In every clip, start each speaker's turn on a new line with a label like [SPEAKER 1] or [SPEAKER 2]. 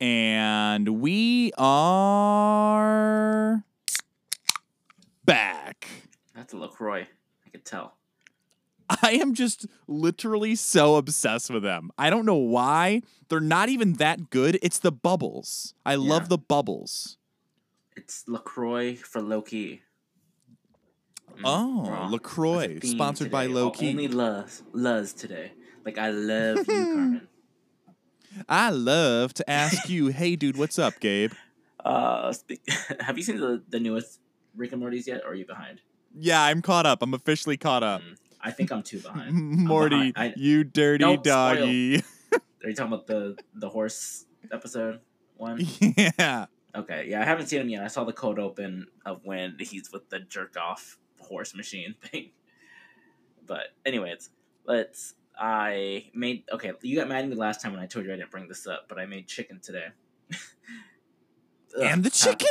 [SPEAKER 1] And we are back.
[SPEAKER 2] That's a LaCroix. I could tell.
[SPEAKER 1] I am just literally so obsessed with them. I don't know why. They're not even that good. It's the bubbles. I
[SPEAKER 2] Yeah.
[SPEAKER 1] love the bubbles.
[SPEAKER 2] It's LaCroix for Loki. Mm,
[SPEAKER 1] Oh,
[SPEAKER 2] wrong.
[SPEAKER 1] LaCroix,
[SPEAKER 2] That's a theme
[SPEAKER 1] sponsored by. Loki.
[SPEAKER 2] Only Luz, Luz today. Like I love you, Carmen.
[SPEAKER 1] I love to ask you, hey, dude, what's up, Gabe?
[SPEAKER 2] Uh, speak, have you seen the the newest Rick and Morty's yet, or are you behind?
[SPEAKER 1] Yeah, I'm caught up. I'm officially caught up.
[SPEAKER 2] Mm, I think I'm too behind. I'm
[SPEAKER 1] Morty,
[SPEAKER 2] behind. I-
[SPEAKER 1] you dirty doggy.
[SPEAKER 2] Are you talking about the the horse episode one?
[SPEAKER 1] yeah.
[SPEAKER 2] Okay, yeah, I haven't seen him yet. I saw the code open of when he's with the jerk off horse machine thing. But anyways, let's. I made okay. You got mad at me last time when I told you I didn't bring this up, but I made chicken today. Ugh,
[SPEAKER 1] And the chicken?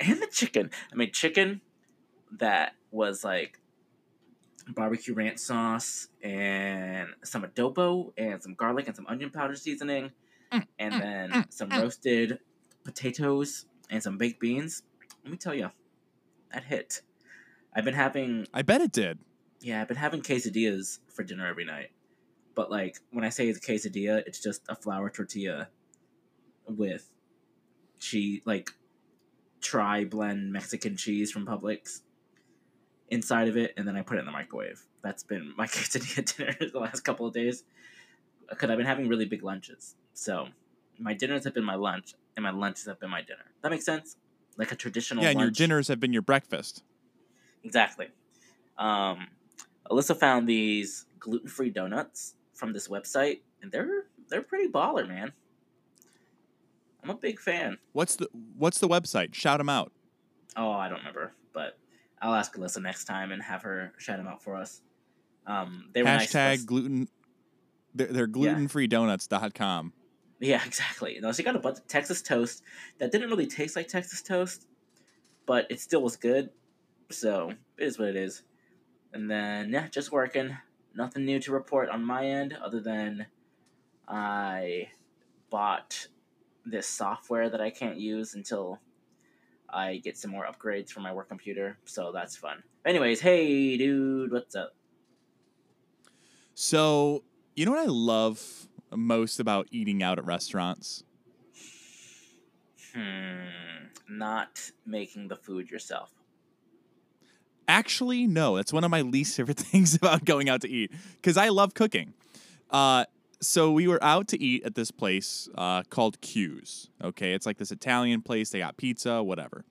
[SPEAKER 2] And the chicken. I made chicken that was like barbecue ranch sauce and some adobo and some garlic and some onion powder seasoning,
[SPEAKER 1] Mm,
[SPEAKER 2] and mm, then mm, some mm. roasted potatoes and some baked beans. Let me tell you, that hit. I've been having
[SPEAKER 1] I bet it did.
[SPEAKER 2] yeah, I've been having quesadillas for dinner every night. But like when I say it's a quesadilla, it's just a flour tortilla with cheese, like tri blend Mexican cheese from Publix inside of it, and then I put it in the microwave. That's been my quesadilla dinner the last couple of days because I've been having really big lunches. So my dinners have been my lunch, and my lunches have been my dinner. That makes sense. Like a traditional
[SPEAKER 1] Yeah, and your dinners have been your breakfast.
[SPEAKER 2] Exactly. Um, Alyssa found these gluten-free donuts from this website, and they're they're pretty baller, man. I'm a big fan.
[SPEAKER 1] What's the What's the website? Shout them out.
[SPEAKER 2] Oh, I don't remember, but I'll ask Alyssa next time and have her shout them out for us. Um, they were nice.
[SPEAKER 1] Hashtag
[SPEAKER 2] Let's-
[SPEAKER 1] gluten. They're, they're glutenfreedonuts.com.
[SPEAKER 2] Yeah, exactly. No, she got a bunch of Texas toast that didn't really taste like Texas toast, but it still was good. So it is what it is. And then yeah, just working. Nothing new to report on my end other than I bought this software that I can't use until I get some more upgrades for my work computer. So that's fun. Anyways, hey dude, what's up?
[SPEAKER 1] So you know what I love most about eating out at restaurants?
[SPEAKER 2] Hmm, not making the food yourself.
[SPEAKER 1] Actually, no. That's one of my least favorite things about going out to eat because I love cooking. Uh, so we were out to eat at this place uh, called Q's. Okay, it's like this Italian place. They got pizza, whatever.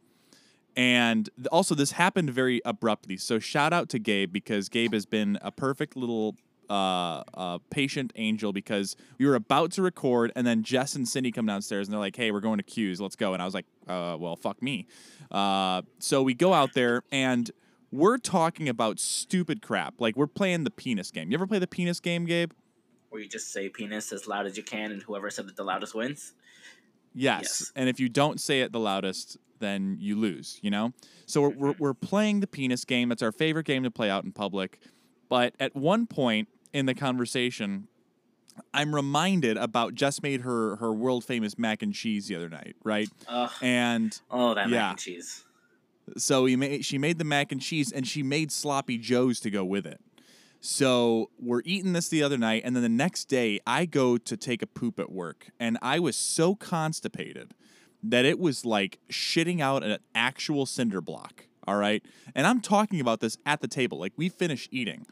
[SPEAKER 1] And also, this happened very abruptly. So shout out to Gabe because Gabe has been a perfect little uh, uh, patient angel because we were about to record and then Jess and Cindy come downstairs and they're like, "Hey, we're going to Q's. Let's go." And I was like, uh, "Well, fuck me." Uh, so we go out there and we're talking about stupid crap. Like we're playing the penis game. You ever play the penis game, Gabe?
[SPEAKER 2] where you just say penis as loud as you can, and whoever said it the loudest wins.
[SPEAKER 1] Yes.
[SPEAKER 2] Yes.
[SPEAKER 1] And if you don't say it the loudest, then you lose, you know? So we're, we're, mm-hmm. we're playing the penis game. That's our favorite game to play out in public. But at one point in the conversation, I'm reminded about Jess made her, her world famous mac and cheese the other night, right?
[SPEAKER 2] Ugh.
[SPEAKER 1] And
[SPEAKER 2] oh, that
[SPEAKER 1] yeah.
[SPEAKER 2] mac and cheese.
[SPEAKER 1] So he made, she made the mac and cheese and she made sloppy joes to go with it. So we're eating this the other night, and then the next day I go to take a poop at work, and I was so constipated that it was like shitting out an actual cinder block. All right, and I'm talking about this at the table, like we finished eating,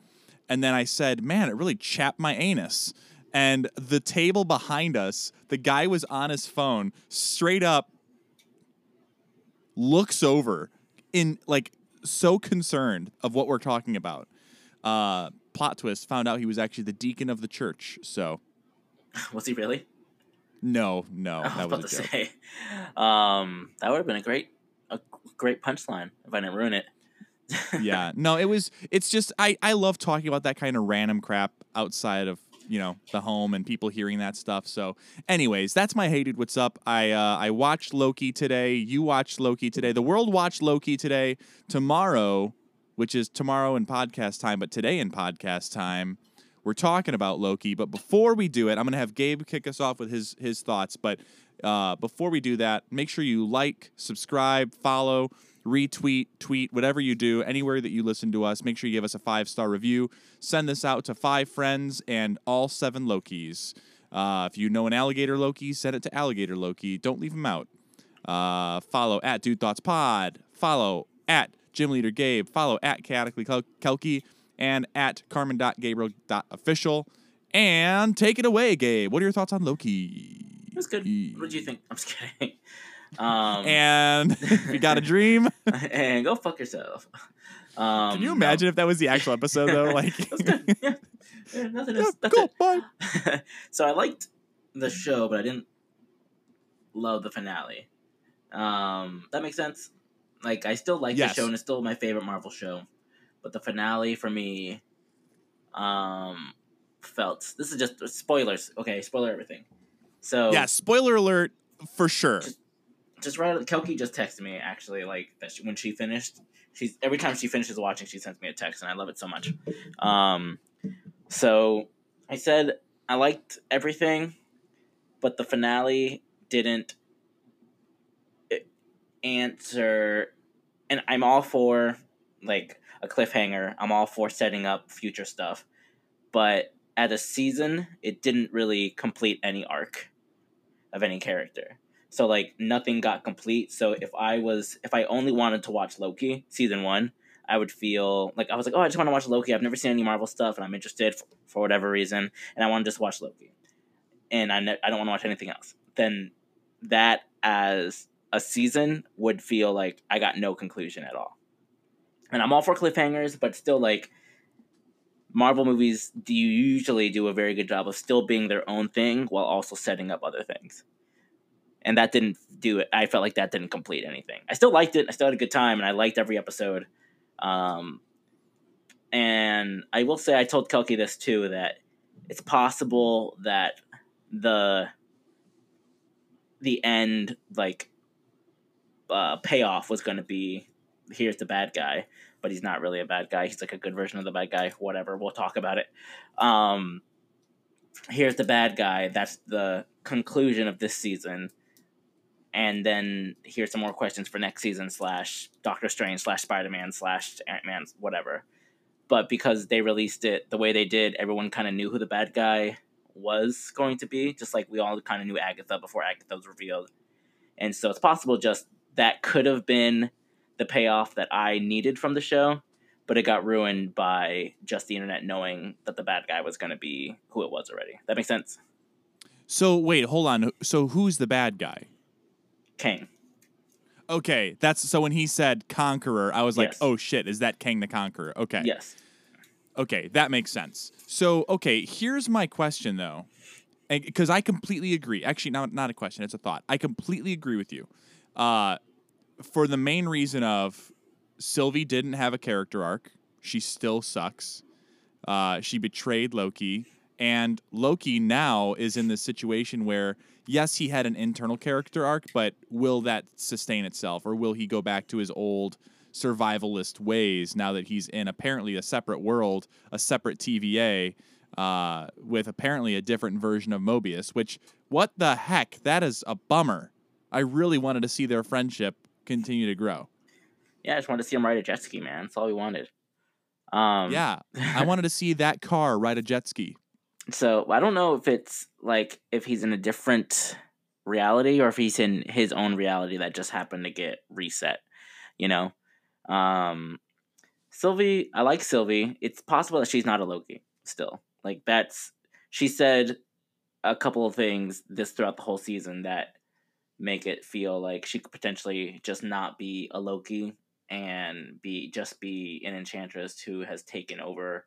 [SPEAKER 1] and then I said, "Man, it really chapped my anus." And the table behind us, the guy was on his phone, straight up looks over in like so concerned of what we're talking about. Uh, plot twist: found out he was actually the deacon of the church. So
[SPEAKER 2] Was he really?
[SPEAKER 1] no, no,
[SPEAKER 2] I was
[SPEAKER 1] that
[SPEAKER 2] about
[SPEAKER 1] was
[SPEAKER 2] to
[SPEAKER 1] joke.
[SPEAKER 2] say. Um, that would have been a great, a great punchline if I didn't ruin it.
[SPEAKER 1] yeah, no, it was. It's just I I love talking about that kind of random crap outside of you know the home and people hearing that stuff. So, anyways, that's my hated. What's up? I uh, I watched Loki today. You watched Loki today. The world watched Loki today. Tomorrow, which is tomorrow in podcast time, but today in podcast time, we're talking about Loki. But before we do it, I'm gonna have Gabe kick us off with his his thoughts. But Uh, before we do that, make sure you like, subscribe, follow, retweet, tweet, whatever you do, anywhere that you listen to us. Make sure you give us a five star review. Send this out to five friends and all seven Lokis. Uh, if you know an alligator Loki, send it to alligator Loki. Don't leave him out. Uh, follow at Dude Thoughts Pod. Follow at Gym Leader Gabe. Follow at Chaotically Kel- Kelky and at Carmen.Gabriel.official. And take it away, Gabe. What are your thoughts on Loki?
[SPEAKER 2] It was good. What do you think? I'm just kidding. Um,
[SPEAKER 1] And you got a dream,
[SPEAKER 2] and go fuck yourself. Um,
[SPEAKER 1] can you
[SPEAKER 2] no.
[SPEAKER 1] imagine if that was the actual episode though? Like,
[SPEAKER 2] Yeah. yeah nothing
[SPEAKER 1] Yeah,
[SPEAKER 2] is.
[SPEAKER 1] Cool, bye.
[SPEAKER 2] so I liked the show, but I didn't love the finale. Um, that makes sense. Like I still like
[SPEAKER 1] Yes.
[SPEAKER 2] the show, and it's still my favorite Marvel show. But the finale for me, um, felt this is just spoilers. Okay, spoiler everything. So
[SPEAKER 1] Yeah, spoiler alert for sure.
[SPEAKER 2] just right. Kelky just texted me actually, like that she, when she finished. She's every time she finishes watching, she sends me a text, and I love it so much. Um, so I said I liked everything, but the finale didn't eh, answer. And I'm all for like a cliffhanger. I'm all for setting up future stuff, but at a season, it didn't really complete any arc of any character. So like nothing got complete. So if I was if I only wanted to watch Loki season one, I would feel like I was like, oh, I just want to watch Loki. I've never seen any Marvel stuff, and I'm interested for, for whatever reason, and I want to just watch Loki, and I ne- I don't want to watch anything else. Then that as a season would feel like I got no conclusion at all. And I'm all for cliffhangers, but still like Marvel movies do usually do a very good job of still being their own thing while also setting up other things and that didn't do it. I felt like that didn't complete anything. I still liked it. I still had a good time, and I liked every episode. Um, and I will say, I told Kelky this too that it's possible that the the end like uh, payoff was going to be here's the bad guy, but he's not really a bad guy. He's like a good version of the bad guy. Whatever, we'll talk about it. Um, here's the bad guy. That's the conclusion of this season and then here's some more questions for next season slash Doctor Strange slash Spider Man slash Ant Man whatever. But because they released it the way they did, everyone kind of knew who the bad guy was going to be, just like we all kind of knew Agatha before Agatha was revealed. And so it's possible just that could have been the payoff that I needed from the show, but it got ruined by just the internet knowing that the bad guy was going to be who it was already. That makes sense?
[SPEAKER 1] So wait, hold on. So who's the bad guy?
[SPEAKER 2] Kang.
[SPEAKER 1] Okay, that's so when he said conqueror, I was like,
[SPEAKER 2] Yes.
[SPEAKER 1] oh shit, is that Kang the Conqueror? Okay.
[SPEAKER 2] Yes.
[SPEAKER 1] Okay, that makes sense. So, okay, here's my question though. Because I completely agree. Actually, not not a question, it's a thought. I completely agree with you. Uh, for the main reason of Sylvie didn't have a character arc. She still sucks. Uh, she betrayed Loki. And Loki now is in this situation where, yes, he had an internal character arc, but will that sustain itself? Or will he go back to his old survivalist ways now that he's in apparently a separate world, a separate TVA, uh, with apparently a different version of Mobius? Which, what the heck? That is a bummer. I really wanted to see their friendship continue to grow.
[SPEAKER 2] Yeah, I just wanted to see him ride a jet ski, man. That's all we wanted. Um,
[SPEAKER 1] Yeah, I wanted to see that car ride a jet ski.
[SPEAKER 2] So I don't know if it's like if he's in a different reality or if he's in his own reality that just happened to get reset. You know, um, Sylvie. I like Sylvie. It's possible that she's not a Loki still. Like that's she said a couple of things this throughout the whole season that make it feel like she could potentially just not be a Loki and be just be an enchantress who has taken over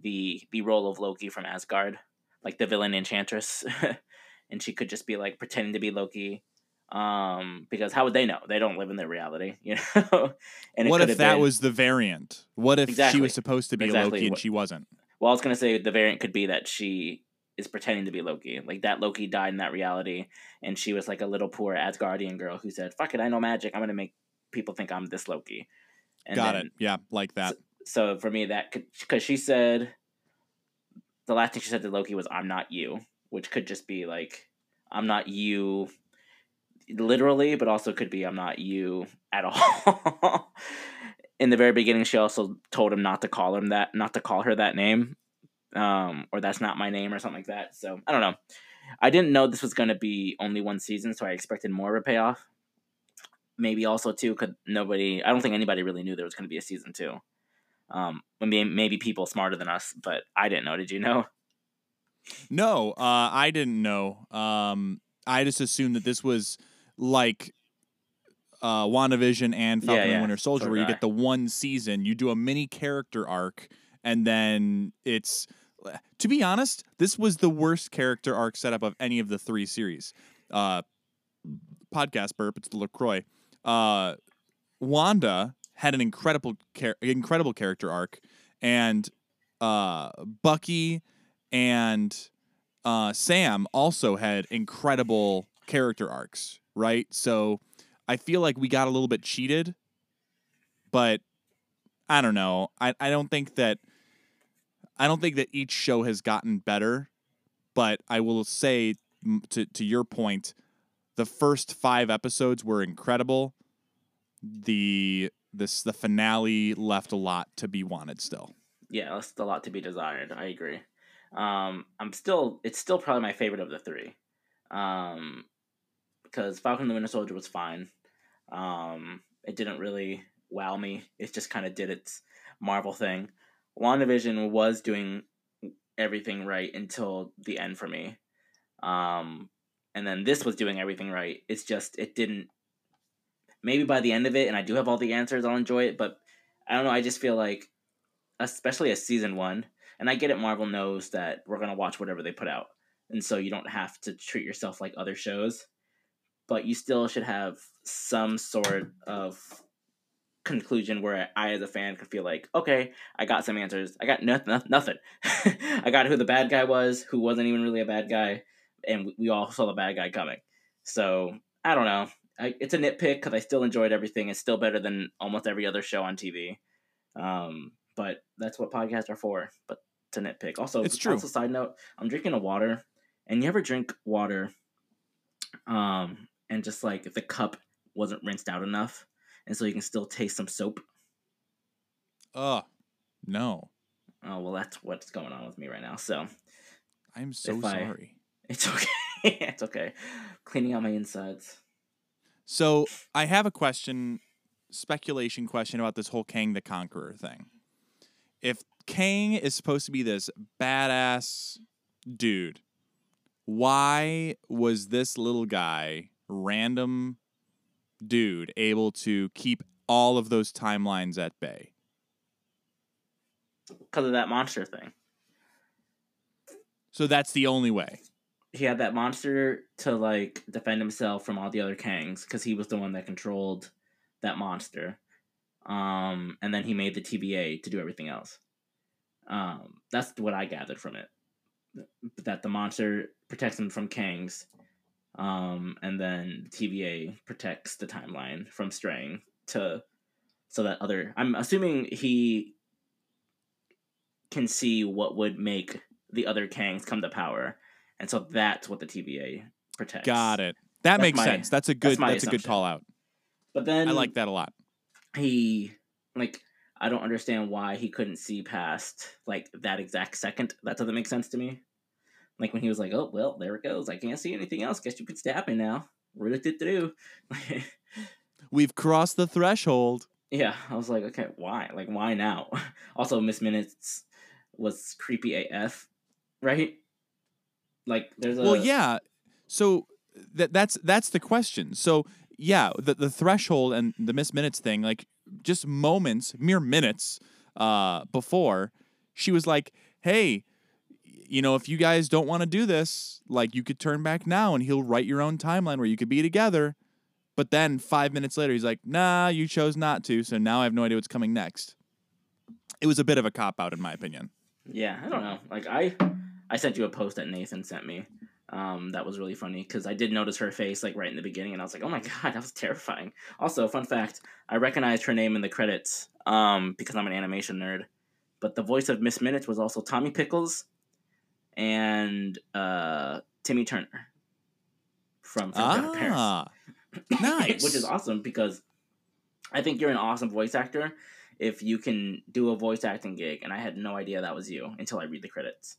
[SPEAKER 2] the the role of Loki from Asgard, like the villain enchantress, and she could just be like pretending to be Loki. Um, because how would they know? They don't live in their reality, you know. and
[SPEAKER 1] what if that
[SPEAKER 2] been-
[SPEAKER 1] was the variant? What if she was supposed to be
[SPEAKER 2] Exactly.
[SPEAKER 1] Loki and
[SPEAKER 2] What-
[SPEAKER 1] she wasn't?
[SPEAKER 2] Well, I was gonna say the variant could be that she is pretending to be Loki. Like that Loki died in that reality, and she was like a little poor Asgardian girl who said, "Fuck it, I know magic. I'm gonna make people think I'm this Loki." And
[SPEAKER 1] Got
[SPEAKER 2] then-
[SPEAKER 1] it. Yeah, like that.
[SPEAKER 2] So for me, that could because she said the last thing she said to Loki was "I'm not you," which could just be like "I'm not you." literally, but also could be I'm not you at all. In the very beginning, she also told him not to call him that, not to call her that name, um, or that's not my name or something like that. So I don't know. I didn't know this was going to be only one season, so I expected more of a payoff. Maybe also too, could nobody? I don't think anybody really knew there was going to be a season two. Um, maybe maybe people smarter than us, but I didn't know. Did you know?
[SPEAKER 1] No, uh, I didn't know. Um, I just assumed that this was like uh, WandaVision and Falcon
[SPEAKER 2] Yeah,
[SPEAKER 1] and
[SPEAKER 2] yeah.
[SPEAKER 1] Winter Soldier,
[SPEAKER 2] So
[SPEAKER 1] where you
[SPEAKER 2] I.
[SPEAKER 1] get the one season, you do a mini character arc, and then it's. To be honest, this was the worst character arc setup of any of the three series. Uh, podcast burp. It's the Lacroix. Uh, Wanda had an incredible, char- incredible character arc, and uh, Bucky and uh, Sam also had incredible character arcs, right? So I feel like we got a little bit cheated, but I don't know. I, I don't think that I don't think that each show has gotten better, but I will say to to your point, the first five episodes were incredible. The this the finale left a lot to be wanted still.
[SPEAKER 2] Yeah, that's a lot to be desired. I agree. Um, I'm still, it's still probably my favorite of the three. Um, because Falcon and the Winter Soldier was fine. Um, it didn't really wow me. It just kind of did its Marvel thing. WandaVision was doing everything right until the end for me. Um, and then this was doing everything right. It's just, it didn't. Maybe by the end of it, and I do have all the answers, I'll enjoy it. But I don't know. I just feel like especially as season one. And I get it, Marvel knows that we're gonna watch whatever they put out, and so you don't have to treat yourself like other shows, but you still should have some sort of conclusion where I, as a fan, could feel like, okay, I got some answers. I got nothing. Nothing. I got who the bad guy was, who wasn't even really a bad guy, and we, we all saw the bad guy coming. So I don't know. I, it's a nitpick because I still enjoyed everything. It's still better than almost every other show on TV. Um, but that's what podcasts are for. But to nitpick. Also,
[SPEAKER 1] It's true.
[SPEAKER 2] Also, side note: I'm drinking a water, and you ever drink water, um, and just like if the cup wasn't rinsed out enough, and so you can still taste some soap.
[SPEAKER 1] Ugh, no,
[SPEAKER 2] Oh well, that's what's going on with me right now. So
[SPEAKER 1] I'm so
[SPEAKER 2] If I-
[SPEAKER 1] sorry.
[SPEAKER 2] it's okay. it's okay. Cleaning out my insides.
[SPEAKER 1] So I have a question, speculation question about this whole Kang the Conqueror thing. If Kang is supposed to be this badass dude, why was this little guy, random dude, able to keep all of those timelines at bay?
[SPEAKER 2] Because of that monster thing.
[SPEAKER 1] So that's the only way.
[SPEAKER 2] He had that monster to like defend himself from all the other Kangs because he was the one that controlled that monster. Um, and then he made the TVA to do everything else. Um, that's what I gathered from it. That the monster protects him from Kangs, um, and then the TVA protects the timeline from straying to so that other. I'm assuming he can see what would make the other Kangs come to power and so that's what the TVA protects.
[SPEAKER 1] Got it. That
[SPEAKER 2] That's
[SPEAKER 1] makes
[SPEAKER 2] my-
[SPEAKER 1] sense. That's a good.
[SPEAKER 2] that's
[SPEAKER 1] That's, a good call out.
[SPEAKER 2] But then
[SPEAKER 1] I like that a lot.
[SPEAKER 2] he like I don't understand why he couldn't see past like that exact second. That doesn't make sense to me. Like when he was like, "Oh well, there it goes. I can't see anything else. Guess you could stab me now." Really did do.
[SPEAKER 1] We've crossed the threshold.
[SPEAKER 2] yeah, I was like, okay, why? Like, why now? Also, Miss Minutes was creepy AF, right? Like, there's a
[SPEAKER 1] Well, yeah. So that that's that's the question. So yeah, the the threshold and the miss minutes thing, like just moments, mere minutes uh, before, she was like, "Hey, you know, if you guys don't want to do this, like you could turn back now, and he'll write your own timeline where you could be together." But then five minutes later, he's like, "Nah, you chose not to, so now I have no idea what's coming next." It was a bit of a cop out, in my opinion.
[SPEAKER 2] Yeah, I don't know. Like I, I sent you a post that Nathan sent me. Um, that was really funny because I did notice her face like right in the beginning, and I was like, "Oh my god, that was terrifying." Also, fun fact: I recognized her name in the credits um, because I'm an animation nerd. But the voice of Miss Minutes was also Tommy Pickles and uh, Timmy Turner from from Paris.
[SPEAKER 1] Ah, Nice.
[SPEAKER 2] which is awesome because I think you're an awesome voice actor if you can do a voice acting gig. And I had no idea that was you until I read the credits.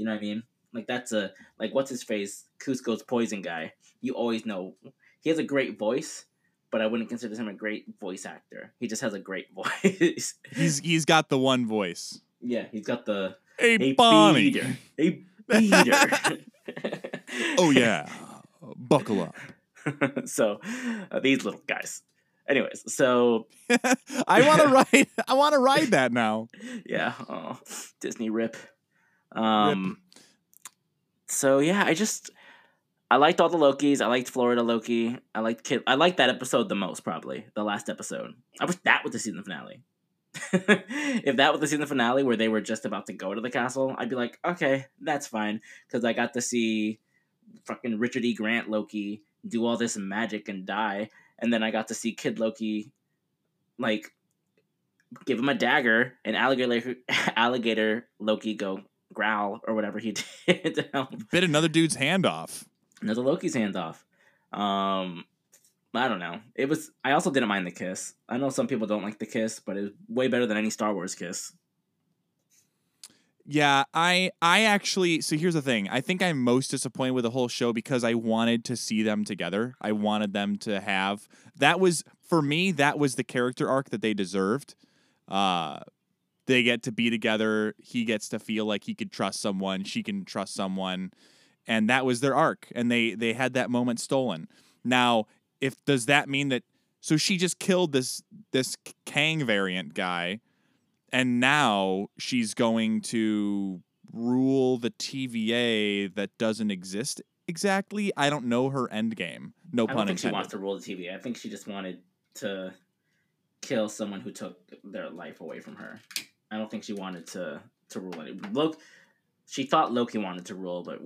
[SPEAKER 2] You know what I mean? Like that's a like what's his face Kuzco's poison guy. You always know he has a great voice, but I wouldn't consider him a great voice actor. He just has a great voice.
[SPEAKER 1] He's he's got the one voice.
[SPEAKER 2] yeah, he's got the
[SPEAKER 1] Hey,
[SPEAKER 2] a
[SPEAKER 1] Bonnie.
[SPEAKER 2] beater, a beater.
[SPEAKER 1] Oh yeah. Buckle up.
[SPEAKER 2] so uh, these little guys. Anyways, so
[SPEAKER 1] I want to ride. I want to ride that now.
[SPEAKER 2] yeah, oh, Disney rip. Um, so yeah, I just I liked all the Lokis. I liked Florida Loki. I liked Kid. I liked that episode the most, probably the last episode. I wish that was the season finale. if that was the season finale where they were just about to go to the castle, I'd be like, okay, that's fine, because I got to see fucking Richard E. Grant Loki do all this magic and die, and then I got to see Kid Loki, like, give him a dagger, and alligator alligator Loki go growl or whatever he did to help
[SPEAKER 1] Bit another dude's hand off.
[SPEAKER 2] another Loki's hand off. Um, I don't know. It was. I also didn't mind the kiss. I know some people don't like the kiss, but it was way better than any Star Wars kiss.
[SPEAKER 1] Yeah, I I actually so here's the thing. I think I'm most disappointed with the whole show because I wanted to see them together. I wanted them to have that was for me that was the character arc that they deserved. Uh they get to be together. He gets to feel like he could trust someone, she can trust someone, and that was their arc and they they had that moment stolen. Now, if does that mean that so she just killed this this Kang variant guy and now she's going to rule the TVA that doesn't exist exactly. I don't know her end game. No
[SPEAKER 2] I don't
[SPEAKER 1] pun
[SPEAKER 2] think she
[SPEAKER 1] intended.
[SPEAKER 2] wants to rule the TV. I think she just wanted to kill someone who took their life away from her. I don't think she wanted to to rule any. Loki, she thought Loki wanted to rule, but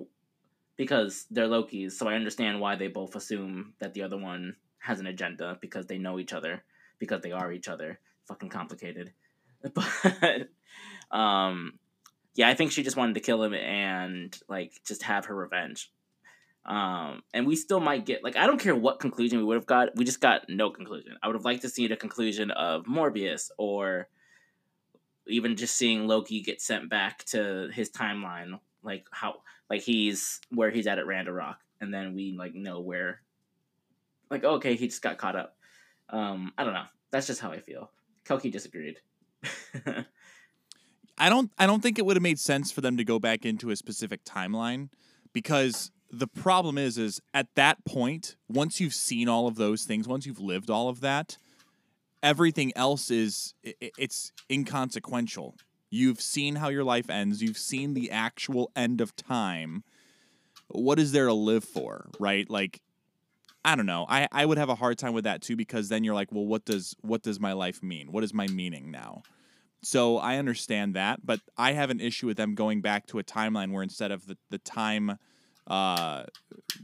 [SPEAKER 2] because they're Lokis, so I understand why they both assume that the other one has an agenda because they know each other, because they are each other. Fucking complicated, but um, yeah, I think she just wanted to kill him and like just have her revenge. Um, and we still might get like I don't care what conclusion we would have got. We just got no conclusion. I would have liked to see the conclusion of Mobius or even just seeing Loki get sent back to his timeline, like how like he's where he's at at Ragnarok, and then we like know where, like okay, he just got caught up. Um, I don't know. That's just how I feel. Kelky disagreed.
[SPEAKER 1] I don't I don't think it would have made sense for them to go back into a specific timeline because the problem is is at that point once you've seen all of those things once you've lived all of that everything else is i- i- it's inconsequential. You've seen how your life ends. You've seen the actual end of time. What is there to live for right? Like i don't know. I i would have a hard time with that too because then you're like well what does what does my life mean? What is my meaning now? So I understand that, but I have an issue with them going back to a timeline where instead of the, the time, uh,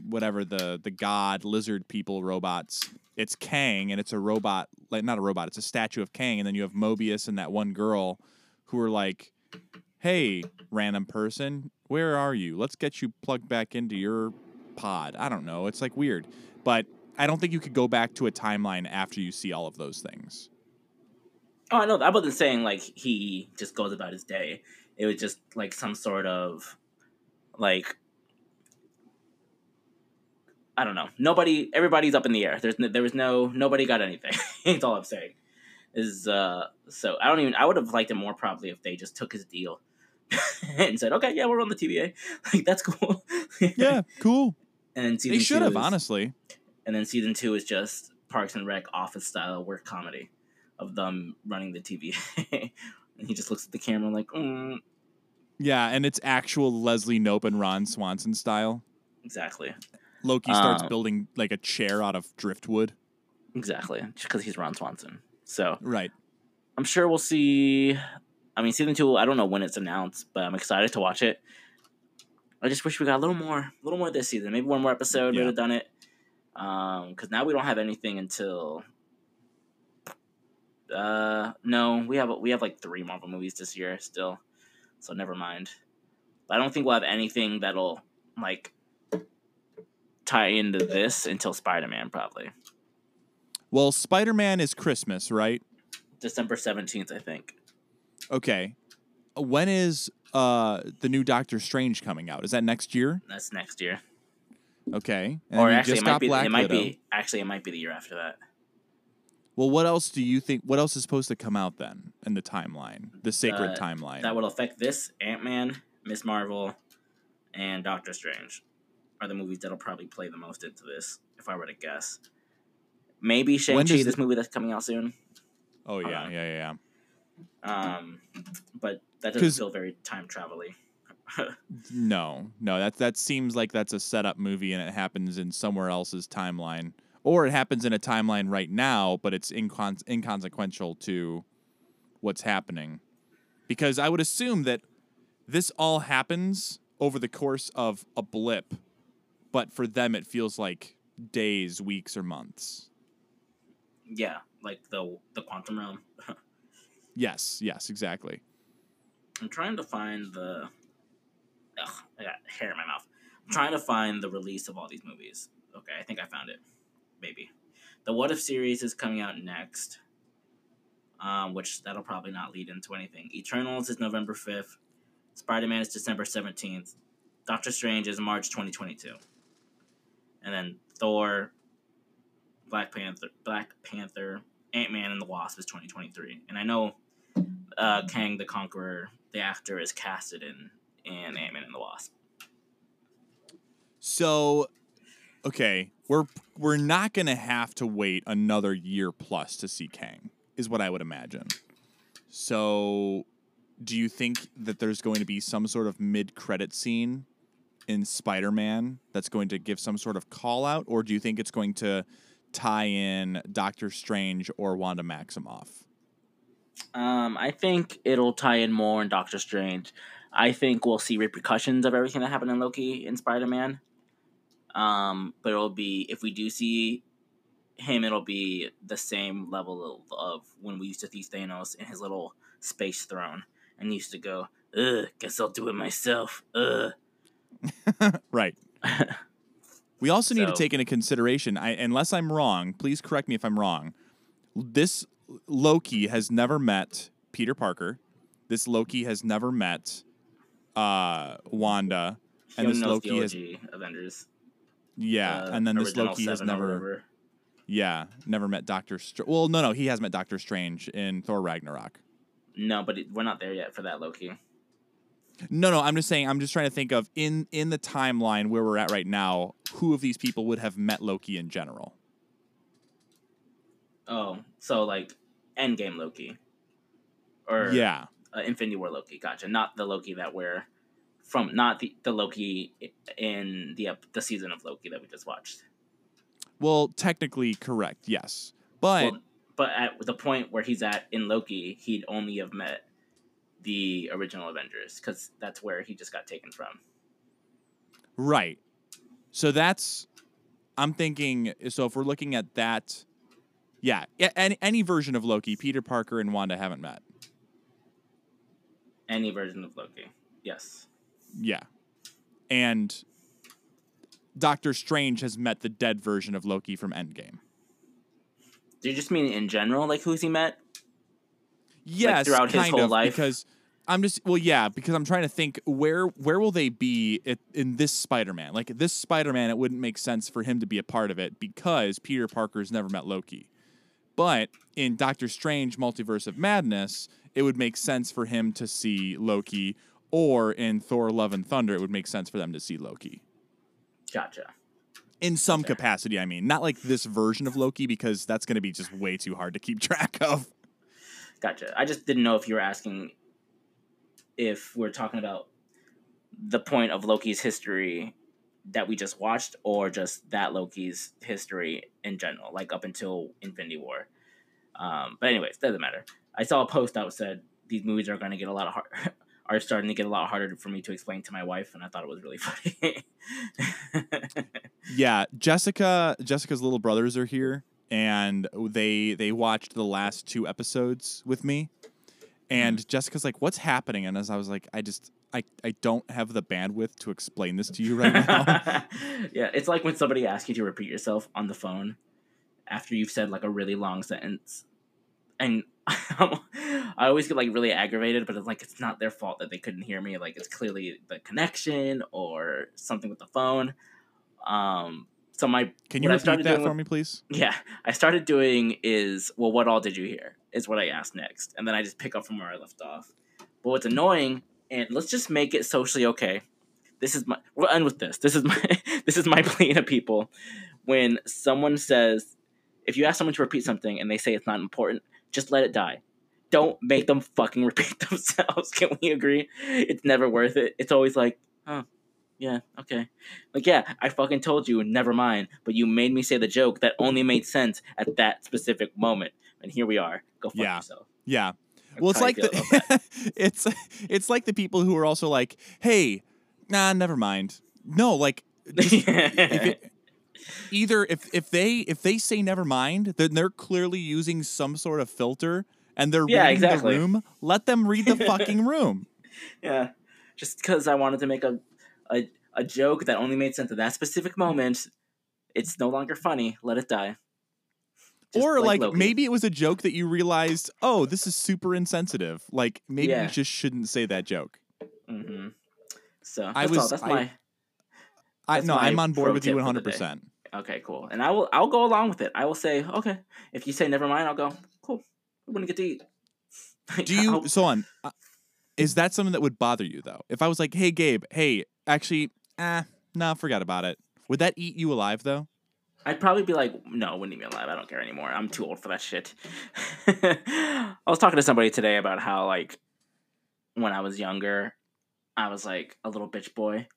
[SPEAKER 1] whatever the the god lizard people robots, it's Kang and it's a robot like not a robot, it's a statue of Kang, and then you have Mobius and that one girl who are like, "Hey, random person, where are you? Let's get you plugged back into your pod." I don't know, it's like weird, but I don't think you could go back to a timeline after you see all of those things.
[SPEAKER 2] Oh, I know. I wasn't saying like he just goes about his day. It was just like some sort of like I don't know. Nobody, everybody's up in the air. There's no, there was no nobody got anything. That's all I'm saying. Is uh so I don't even. I would have liked it more probably if they just took his deal and said, okay, yeah, we're on the TVA. Like that's cool.
[SPEAKER 1] Yeah, cool.
[SPEAKER 2] and then season
[SPEAKER 1] They should have
[SPEAKER 2] is-
[SPEAKER 1] honestly.
[SPEAKER 2] and then season two is just Parks and Rec office style work comedy of them running the TVA. and he just looks at the camera like, mm,
[SPEAKER 1] Yeah, and it's actual Leslie Knope and Ron Swanson style.
[SPEAKER 2] exactly,
[SPEAKER 1] Loki starts
[SPEAKER 2] Um,
[SPEAKER 1] building like a chair out of driftwood.
[SPEAKER 2] exactly, because he's Ron Swanson. So
[SPEAKER 1] Right.
[SPEAKER 2] I'm sure we'll see. I mean, season two. I don't know when it's announced, but I'm excited to watch it. I just wish we got a little more, a little more this season. Maybe one more episode.
[SPEAKER 1] Yeah.
[SPEAKER 2] Would have done it. Um, because now we don't have anything until. Uh, no, we have we have like three Marvel movies this year still, so never mind. But I don't think we'll have anything that'll like tie into this until Spider Man, probably
[SPEAKER 1] Well, Spider Man is Christmas, right?
[SPEAKER 2] December seventeenth, I think.
[SPEAKER 1] Okay. When is uh the new Doctor Strange coming out? Is that next year?
[SPEAKER 2] That's next year,
[SPEAKER 1] Okay. And
[SPEAKER 2] or actually, it might be.
[SPEAKER 1] Black
[SPEAKER 2] it might
[SPEAKER 1] Widow.
[SPEAKER 2] be actually it might be the year after that.
[SPEAKER 1] Well, what else do you think? What else is supposed to come out then in the timeline, the sacred
[SPEAKER 2] Uh,
[SPEAKER 1] timeline?
[SPEAKER 2] That will affect this Ant Man, Miss Marvel, and Doctor Strange are the movies that'll probably play the most into this, if I were to guess. Maybe Shang Chi, this
[SPEAKER 1] the-
[SPEAKER 2] movie that's coming out soon.
[SPEAKER 1] oh yeah,
[SPEAKER 2] uh,
[SPEAKER 1] yeah, yeah, yeah.
[SPEAKER 2] Um, but that doesn't feel very time travel-y.
[SPEAKER 1] No, no, that that seems like that's a setup movie and it happens in somewhere else's timeline, or it happens in a timeline right now, but it's incon- inconsequential to what's happening. Because I would assume that this all happens over the course of a blip, but for them it feels like days, weeks, or months.
[SPEAKER 2] yeah, like the the quantum realm.
[SPEAKER 1] Yes, yes, exactly.
[SPEAKER 2] I'm trying to find the. Ugh, I got hair in my mouth. I'm trying to find the release of all these movies. Okay, I think I found it. Maybe. The What If series is coming out next, um, which that'll probably not lead into anything. Eternals is November 5th. Spider Man is December 17th. Doctor Strange is March 2022. And then Thor, Black Panther, Black Panther, Ant Man and the Wasp is 2023. And I know uh, Kang the Conqueror, the actor, is casted in in Ant Man and the Wasp.
[SPEAKER 1] So, okay, we're we're not gonna have to wait another year plus to see Kang, is what I would imagine. So, do you think that there's going to be some sort of mid-credit scene in Spider-Man that's going to give some sort of call out, or do you think it's going to tie in Doctor Strange or Wanda Maximoff?
[SPEAKER 2] Um, I think it'll tie in more in Doctor Strange. I think we'll see repercussions of everything that happened in Loki in Spider Man. Um, but it'll be if we do see him, it'll be the same level of, of when we used to see Thanos in his little space throne and used to go, "Ugh, guess I'll do it myself." Ugh.
[SPEAKER 1] right. We also need to take into consideration, I, unless I'm wrong, please correct me if I'm wrong. This Loki has never met Peter Parker. This Loki has never met uh, Wanda, and this Loki has
[SPEAKER 2] Avengers.
[SPEAKER 1] yeah,
[SPEAKER 2] uh,
[SPEAKER 1] and then this Loki has never yeah never met Doctor. Str- well, no, no, he has met Doctor Strange in Thor Ragnarok.
[SPEAKER 2] No, but it, we're not there yet for that Loki.
[SPEAKER 1] No, no, I'm just saying. I'm just trying to think of in in the timeline where we're at right now. Who of these people would have met Loki in general?
[SPEAKER 2] Oh, so like Endgame Loki, or
[SPEAKER 1] Yeah.
[SPEAKER 2] uh, Infinity War Loki. Gotcha. Not the Loki that we're from. Not the, the Loki in the the season of Loki that we just watched.
[SPEAKER 1] Well, technically correct, yes. But
[SPEAKER 2] well, but at the point where he's at in Loki, he'd only have met the original Avengers because that's where he just got taken from.
[SPEAKER 1] right. So that's I'm thinking so if we're looking at that yeah, any, any version of Loki, Peter Parker and Wanda haven't met.
[SPEAKER 2] Any version of Loki. Yes.
[SPEAKER 1] Yeah. And Doctor Strange has met the dead version of Loki from Endgame.
[SPEAKER 2] Do you just mean in general, like who's he met?
[SPEAKER 1] Yes,
[SPEAKER 2] throughout his whole
[SPEAKER 1] of,
[SPEAKER 2] life?
[SPEAKER 1] because I'm just well, yeah, because I'm trying to think where where will they be it, in this Spider-Man? Like this Spider-Man, it wouldn't make sense for him to be a part of it because Peter Parker's never met Loki. But in Doctor Strange Multiverse of Madness, it would make sense for him to see Loki, or in Thor: Love and Thunder, it would make sense for them to see Loki
[SPEAKER 2] Gotcha.
[SPEAKER 1] in some capacity. I mean, not like this version of Loki because that's going to be just way too hard to keep track of.
[SPEAKER 2] Gotcha. I just didn't know if you were asking if we're talking about the point of Loki's history that we just watched or just that Loki's history in general, like up until Infinity War. Um, but anyways, doesn't matter. I saw a post that said these movies are going to get a lot of hard, are starting to get a lot harder for me to explain to my wife, and I thought it was really funny.
[SPEAKER 1] Yeah, Jessica Jessica's little brothers are here and they they watched the last two episodes with me. And Jessica's like, "What's happening?" And as I was like, "I just I, I don't have the bandwidth to explain this to you right now.
[SPEAKER 2] yeah, it's like when somebody asks you to repeat yourself on the phone after you've said like a really long sentence. And I always get like really aggravated, but it's like it's not their fault that they couldn't hear me. Like it's clearly the connection or something with the phone. Um, so my
[SPEAKER 1] Can you repeat that for
[SPEAKER 2] with-
[SPEAKER 1] me, please?
[SPEAKER 2] yeah, I started doing is well, what all did you hear? Is what I asked next, and then I just pick up from where I left off. But what's annoying, and let's just make it socially okay. This is my we'll end with this. This is my this is my plea to people. When someone says, if you ask someone to repeat something and they say it's not important, just let it die. Don't make them fucking repeat themselves. Can we agree? It's never worth it. It's always like, oh, yeah, okay. Like, yeah, I fucking told you, never mind. But you made me say the joke that only made sense at that specific moment. And here we are. Go fuck
[SPEAKER 1] Yeah.
[SPEAKER 2] yourself.
[SPEAKER 1] Yeah.
[SPEAKER 2] That's
[SPEAKER 1] Well, it's like the it's it's like the people who are also like, "Hey, nah, never mind." No, like just if it, either if if they if they say never mind, then they're clearly using some sort of filter and they're
[SPEAKER 2] Yeah,
[SPEAKER 1] reading
[SPEAKER 2] exactly.
[SPEAKER 1] the room. Let them read the fucking room.
[SPEAKER 2] yeah. Just because I wanted to make a, a a joke that only made sense at that specific moment, it's no longer funny. Let it die. Just
[SPEAKER 1] or like,
[SPEAKER 2] Loki.
[SPEAKER 1] maybe it was a joke that you realized, "Oh, this is super insensitive." Like maybe
[SPEAKER 2] Yeah.
[SPEAKER 1] you just shouldn't say that joke.
[SPEAKER 2] Mm-hmm. So
[SPEAKER 1] I
[SPEAKER 2] that's all.
[SPEAKER 1] was-
[SPEAKER 2] That's
[SPEAKER 1] I-
[SPEAKER 2] my
[SPEAKER 1] I
[SPEAKER 2] That's
[SPEAKER 1] no,
[SPEAKER 2] my
[SPEAKER 1] I'm on board with you
[SPEAKER 2] tip for the
[SPEAKER 1] 100%.
[SPEAKER 2] okay. Cool. And I will. I'll go along with it. I will say okay. If you say never mind, I'll go cool. We're gonna get to eat.
[SPEAKER 1] Do you so on? Is that something that would bother you though? If I was like, "Hey, Gabe, hey, actually, ah, nah, forgot about it." Would that eat you alive though?
[SPEAKER 2] I'd probably be like, no, wouldn't even alive. I don't care anymore. I'm too old for that shit. I was talking to somebody today about how like when I was younger, I was like a little bitch boy,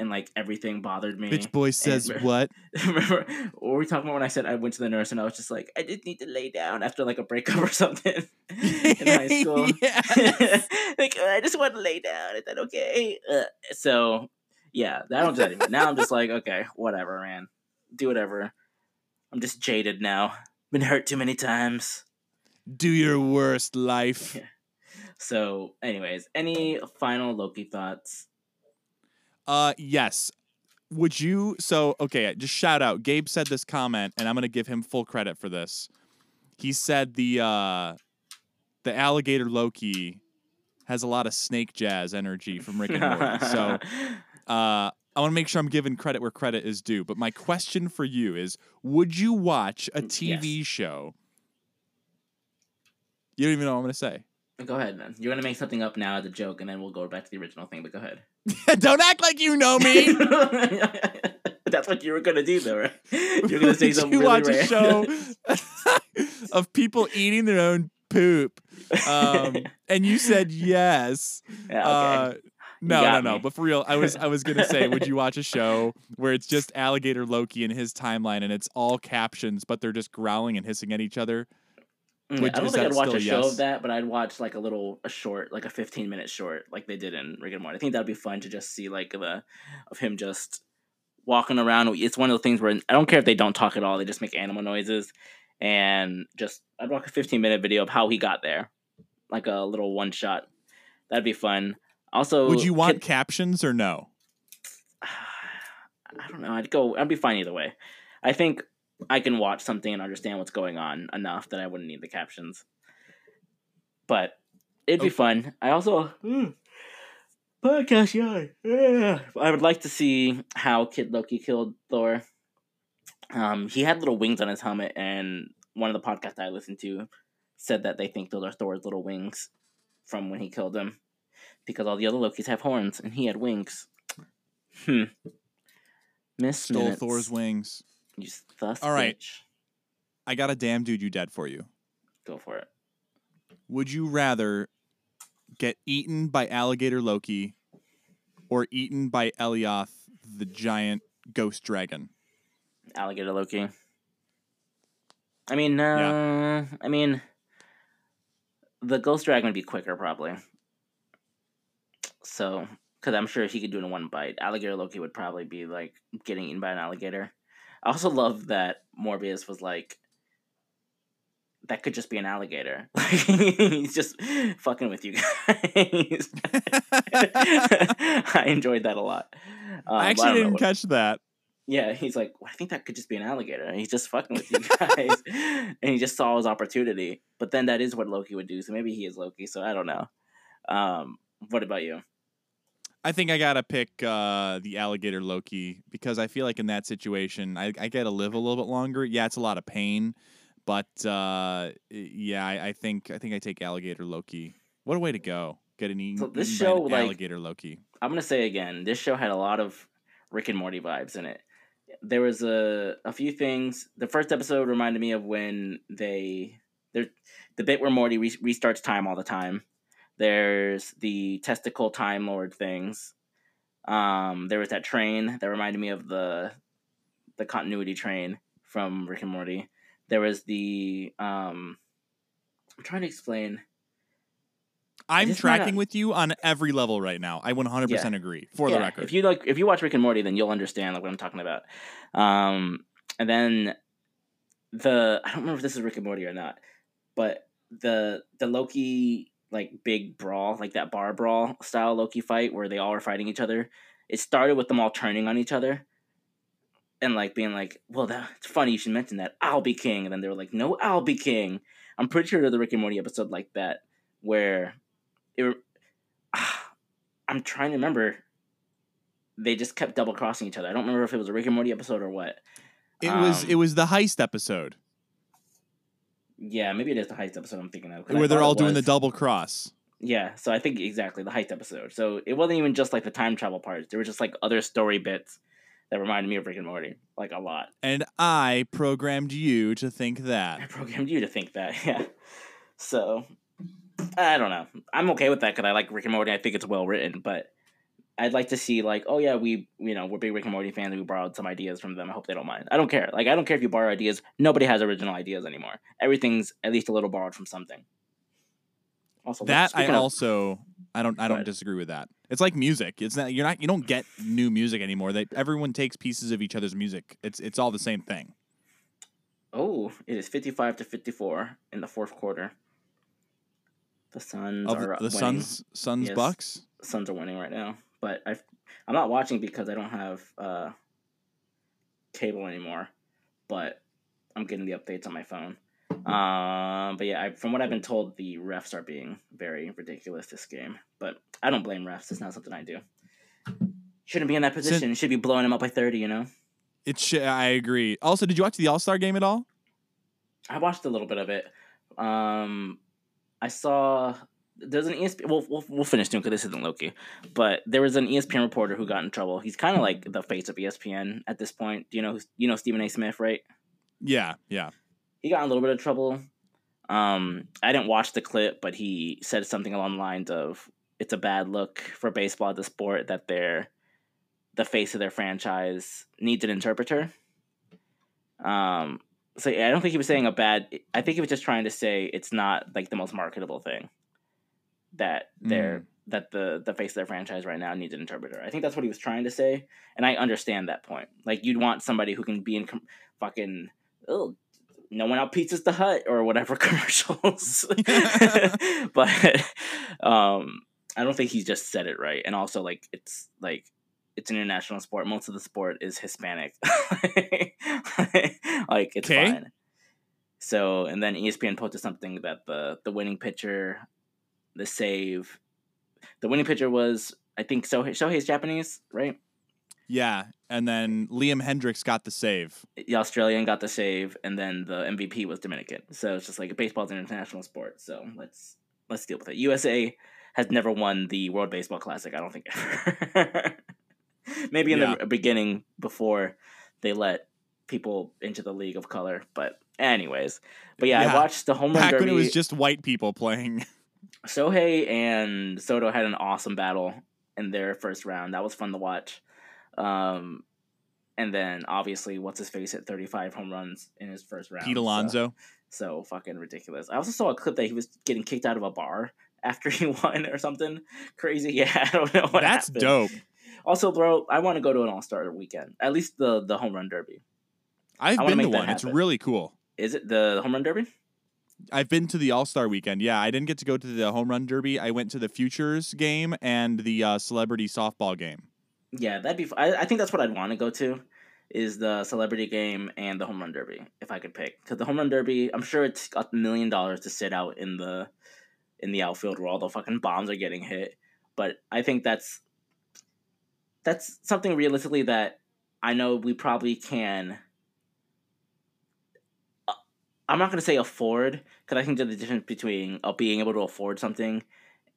[SPEAKER 2] and like everything bothered me.
[SPEAKER 1] Bitch boy says
[SPEAKER 2] remember-
[SPEAKER 1] what?
[SPEAKER 2] Remember, what were we talking about when I said I went to the nurse and I was just like, I just need to lay down after like a breakup or something in high school. Like "Uh, I just want to lay down. Is that okay? Uh, so yeah, I don't do that anymore. Now I'm just like, okay, whatever, man. Do whatever. I'm just jaded now. Been hurt too many times.
[SPEAKER 1] Do your worst, life.
[SPEAKER 2] Yeah. So, anyways, any final Loki thoughts?
[SPEAKER 1] Uh, yes. Would you? So, okay, just shout out. Gabe said this comment, and I'm gonna give him full credit for this. He said the uh, the alligator Loki has a lot of snake jazz energy from Rick and Morty. so, uh, I want to make sure I'm giving credit where credit is due. But my question for you is: Would you watch a TV show? You don't even know what I'm gonna say.
[SPEAKER 2] Go ahead, man. You're gonna make something up now as a joke, and then we'll go back to the original thing. But go ahead.
[SPEAKER 1] don't act like you know me.
[SPEAKER 2] That's what you were gonna do, though, right? You're gonna say something
[SPEAKER 1] you
[SPEAKER 2] really
[SPEAKER 1] watch a show of people eating their own poop? Um, and you said yes.
[SPEAKER 2] yeah,
[SPEAKER 1] Uh, no, no, no.
[SPEAKER 2] me.
[SPEAKER 1] But for real, I was I was gonna say, would you watch a show where it's just alligator Loki and his timeline, and it's all captions, but they're just growling and hissing at each other?
[SPEAKER 2] Mm,
[SPEAKER 1] Would-
[SPEAKER 2] I don't think I'd watch a
[SPEAKER 1] a
[SPEAKER 2] show
[SPEAKER 1] yes?
[SPEAKER 2] of that, but I'd watch like a little a short, like a fifteen minute short, like they did in Rick and Morty. I think that'd be fun to just see like the of him just walking around. It's one of the things where I don't care if they don't talk at all; they just make animal noises, and just I'd watch a fifteen minute video of how he got there, like a little one shot. That'd be fun. Also,
[SPEAKER 1] Would you want
[SPEAKER 2] kid-
[SPEAKER 1] captions or no?
[SPEAKER 2] I don't know. I'd go. I'd be fine either way. I think I can watch something and understand what's going on enough that I wouldn't need the captions. But it'd be
[SPEAKER 1] Okay.
[SPEAKER 2] fun. I also mm, podcast. Yeah. I would like to see how Kid Loki killed Thor. Um, he had little wings on his helmet, and one of the podcasts I listened to said that they think those are Thor's little wings from when he killed him, because all the other Lokis have horns and he had wings. Hmm. Miss
[SPEAKER 1] Stole
[SPEAKER 2] minutes.
[SPEAKER 1] Thor's wings.
[SPEAKER 2] You thus
[SPEAKER 1] All right.
[SPEAKER 2] bitch.
[SPEAKER 1] I got a damn dude you dead for you.
[SPEAKER 2] Go for it.
[SPEAKER 1] Would you rather get eaten by alligator Loki or eaten by Alioth, the giant ghost dragon?
[SPEAKER 2] Alligator Loki. I mean, uh, I mean, the Ghost Dragon would be quicker probably. So, because I'm sure he could do it in one bite. Alligator Loki would probably be like getting eaten by an alligator. I also love that Mobius was like, that could just be an alligator. Like He's just fucking with you guys. I enjoyed that a lot. Um,
[SPEAKER 1] I actually
[SPEAKER 2] don't
[SPEAKER 1] didn't
[SPEAKER 2] what-
[SPEAKER 1] catch that.
[SPEAKER 2] Yeah, he's like, well, I think that could just be an alligator. And he's just fucking with you guys. and he just saw his opportunity. But then that is what Loki would do. So maybe he is Loki. So I don't know. Um, what about you?
[SPEAKER 1] I think I gotta pick uh, the alligator Loki because I feel like in that situation I, I get to live a little bit longer. Yeah, it's a lot of pain, but uh, yeah, I, I think I think I take alligator Loki. What a way to go! Get an eaten,
[SPEAKER 2] So this show, like-
[SPEAKER 1] alligator Loki.
[SPEAKER 2] I'm gonna say again, this show had a lot of Rick and Morty vibes in it. There was a a few things. The first episode reminded me of when they there the bit where Morty re- restarts time all the time. There's the testicle time lord things. Um, there was that train that reminded me of the the continuity train from Rick and Morty. There was the um, I'm trying to explain.
[SPEAKER 1] I'm
[SPEAKER 2] just not a-
[SPEAKER 1] tracking with you on every level right now. I 100% agree. For the record,
[SPEAKER 2] If you like, if you watch Rick and Morty, then you'll understand like what I'm talking about. Um, and then the I don't remember if this is Rick and Morty or not, but the the Loki like big brawl, like that bar brawl style Loki fight where they all were fighting each other. It started with them all turning on each other. And like being like, well, that's funny you should mention that. I'll be king. And then they were like, no, I'll be king. I'm pretty sure there's a Rick and Morty episode like that where it, I'm trying to remember. They just kept double crossing each other. I don't remember if it was a Rick and Morty episode or what.
[SPEAKER 1] it was
[SPEAKER 2] um,
[SPEAKER 1] it was the heist episode
[SPEAKER 2] Yeah, maybe it is the heist episode I'm thinking of.
[SPEAKER 1] where they're all doing the double cross.
[SPEAKER 2] Yeah, so I think exactly the heist episode. So it wasn't even just like the time travel parts. There were just like other story bits that reminded me of Rick and Morty, like a lot.
[SPEAKER 1] And I programmed you to think that.
[SPEAKER 2] I programmed you to think that. Yeah. So I don't know. I'm okay with that because I like Rick and Morty. I think it's well written, but I'd like to see like, oh yeah, we you know we're big Rick and Morty fans. We borrowed some ideas from them. I hope they don't mind. I don't care. Like I don't care if you borrow ideas. Nobody has original ideas anymore. Everything's at least a little borrowed from something. Also,
[SPEAKER 1] That I
[SPEAKER 2] of-
[SPEAKER 1] also I don't I don't disagree with that. It's like music. It's not you're not you don't get new music anymore. That everyone takes pieces of each other's music. It's it's all the same thing.
[SPEAKER 2] Oh, it is 55 to 54 in the fourth quarter. The Suns
[SPEAKER 1] Of
[SPEAKER 2] are
[SPEAKER 1] the,
[SPEAKER 2] uh,
[SPEAKER 1] the
[SPEAKER 2] winning.
[SPEAKER 1] Suns Suns
[SPEAKER 2] Yes.
[SPEAKER 1] Bucks.
[SPEAKER 2] Suns are winning right now, but I I'm not watching because I don't have uh, cable anymore. But I'm getting the updates on my phone. Um, but yeah, I, from what I've been told, the refs are being very ridiculous this game. But I don't blame refs. It's not something I do. Shouldn't be in that position. Should be blowing them up by thirty. You know.
[SPEAKER 1] It sh- I agree. Also, did you watch the All Star game at all?
[SPEAKER 2] I watched a little bit of it. Um, I saw there's an ESPN. We'll we'll, we'll finish soon because this isn't Loki. But there was an ESPN reporter who got in trouble. He's kind of like the face of ESPN at this point. Do you know you know Stephen A. Smith, right?
[SPEAKER 1] Yeah, yeah.
[SPEAKER 2] He got in a little bit of trouble. Um, I didn't watch the clip, but he said something along the lines of, "It's a bad look for baseball, the sport, that they're the face of their franchise needs an interpreter." Um, so yeah, I don't think he was saying a bad. I think he was just trying to say it's not like the most marketable thing that they're that the the face of their franchise right now needs an interpreter. I think that's what he was trying to say, and I understand that point. Like you'd want somebody who can be in com- fucking oh, no one out pizzas the hut or whatever commercials. but um, I don't think he just said it right, and also like it's like it's an international sport. Most of the sport is Hispanic. like it's
[SPEAKER 1] 'Kay.
[SPEAKER 2] fine. So and then ESPN posted something that the the winning pitcher, the save, the winning pitcher was I think Shohei Shohei's Japanese, right?
[SPEAKER 1] Yeah, and then Liam Hendriks got the save.
[SPEAKER 2] The Australian got the save, and then the MVP was Dominican. So it's just like baseball's an international sport. So let's let's deal with it. USA has never won the World Baseball Classic. I don't think ever. Maybe in
[SPEAKER 1] Yeah.
[SPEAKER 2] the beginning before they let people into the league of color. But anyways, but yeah,
[SPEAKER 1] Yeah.
[SPEAKER 2] I watched the home run
[SPEAKER 1] Back
[SPEAKER 2] derby.
[SPEAKER 1] when it was just white people playing.
[SPEAKER 2] Shohei and Soto had an awesome battle in their first round. That was fun to watch. Um, and then obviously, what's his face at 35 home runs in his first round.
[SPEAKER 1] Pete
[SPEAKER 2] so-
[SPEAKER 1] Alonso.
[SPEAKER 2] So, fucking ridiculous. I also saw a clip that he was getting kicked out of a bar after he won or something crazy. Yeah, I don't know what
[SPEAKER 1] That's
[SPEAKER 2] happened.
[SPEAKER 1] dope.
[SPEAKER 2] Also, bro, I want to go to an All Star weekend. At least the the home run derby.
[SPEAKER 1] I've been to one. It's really cool.
[SPEAKER 2] Is it the home run derby?
[SPEAKER 1] I've been to the All Star Weekend. Yeah, I didn't get to go to the Home Run Derby. I went to the Futures game and the uh, Celebrity Softball game.
[SPEAKER 2] Yeah, that'd be. I think that's what I'd want to go to, is the celebrity game and the home run derby if I could pick. Because the home run derby, I'm sure it's a million dollars to sit out in the in the outfield where all the fucking bombs are getting hit. But I think that's that's something realistically that I know we probably can. I'm not gonna say afford because I think there's a difference between uh, being able to afford something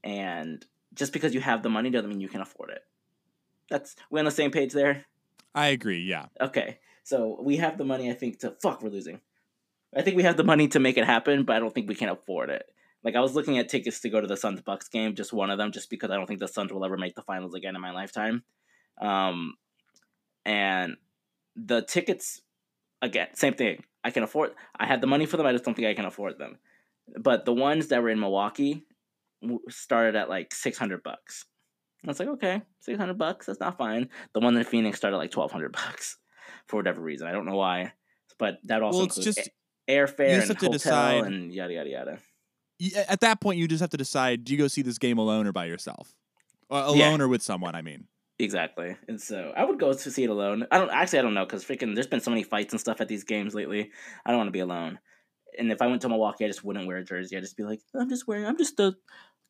[SPEAKER 2] and just because you have the money doesn't mean you can afford it. That's we on the same page there.
[SPEAKER 1] I agree. Yeah.
[SPEAKER 2] Okay, so we have the money. I think to fuck we're losing. I think we have the money to make it happen, but I don't think we can afford it. Like I was looking at tickets to go to the Suns Bucks game, just one of them, just because I don't think the Suns will ever make the finals again in my lifetime. Um, and the tickets, again, same thing. I can afford. I had the money for them. I just don't think I can afford them. But the ones that were in Milwaukee started at like six hundred bucks. I was like, okay, six hundred bucks. That's not fine. The one in Phoenix started like twelve hundred bucks for whatever reason. I don't know why, but that also
[SPEAKER 1] Well, it's
[SPEAKER 2] includes
[SPEAKER 1] just
[SPEAKER 2] airfare and
[SPEAKER 1] have
[SPEAKER 2] hotel
[SPEAKER 1] decide-
[SPEAKER 2] and yada yada yada.
[SPEAKER 1] at that point, you just have to decide: do you go see this game alone or by yourself, or alone
[SPEAKER 2] Yeah.
[SPEAKER 1] or with someone? I mean,
[SPEAKER 2] Exactly, and so I would go to see it alone. I don't actually. I don't know because freaking there's been so many fights and stuff at these games lately. I don't want to be alone. And if I went to Milwaukee, I just wouldn't wear a jersey. I'd just be like, I'm just wearing. I'm just a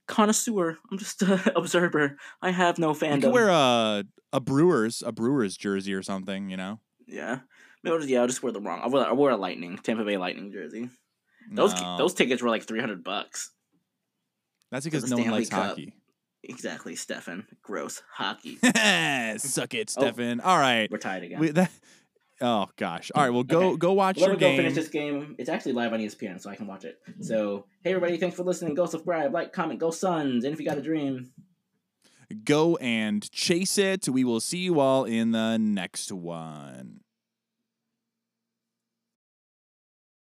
[SPEAKER 2] connoisseur. I'm just an observer. I have no
[SPEAKER 1] you
[SPEAKER 2] fandom.
[SPEAKER 1] could wear a a Brewers a Brewers jersey or something. You know,
[SPEAKER 2] yeah, Maybe I'll just, yeah. I'll just wear the wrong. I wore, I wore a Lightning, Tampa Bay Lightning jersey. Those
[SPEAKER 1] No.
[SPEAKER 2] those tickets were like three hundred bucks.
[SPEAKER 1] That's because no one likes
[SPEAKER 2] Cup.
[SPEAKER 1] hockey.
[SPEAKER 2] Exactly, Stefan. Gross hockey.
[SPEAKER 1] Suck it,
[SPEAKER 2] Oh.
[SPEAKER 1] Stefan. All right.
[SPEAKER 2] We're tied again.
[SPEAKER 1] We, that, oh gosh. All right. Well, go
[SPEAKER 2] Okay.
[SPEAKER 1] go watch
[SPEAKER 2] Let
[SPEAKER 1] your
[SPEAKER 2] go
[SPEAKER 1] game.
[SPEAKER 2] finish this game. It's actually live on ESPN, so I can watch it. So, hey everybody, thanks for listening. Go subscribe, like, comment, go Suns, and if you got a dream,
[SPEAKER 1] Go and chase it. We will see you all in the next one.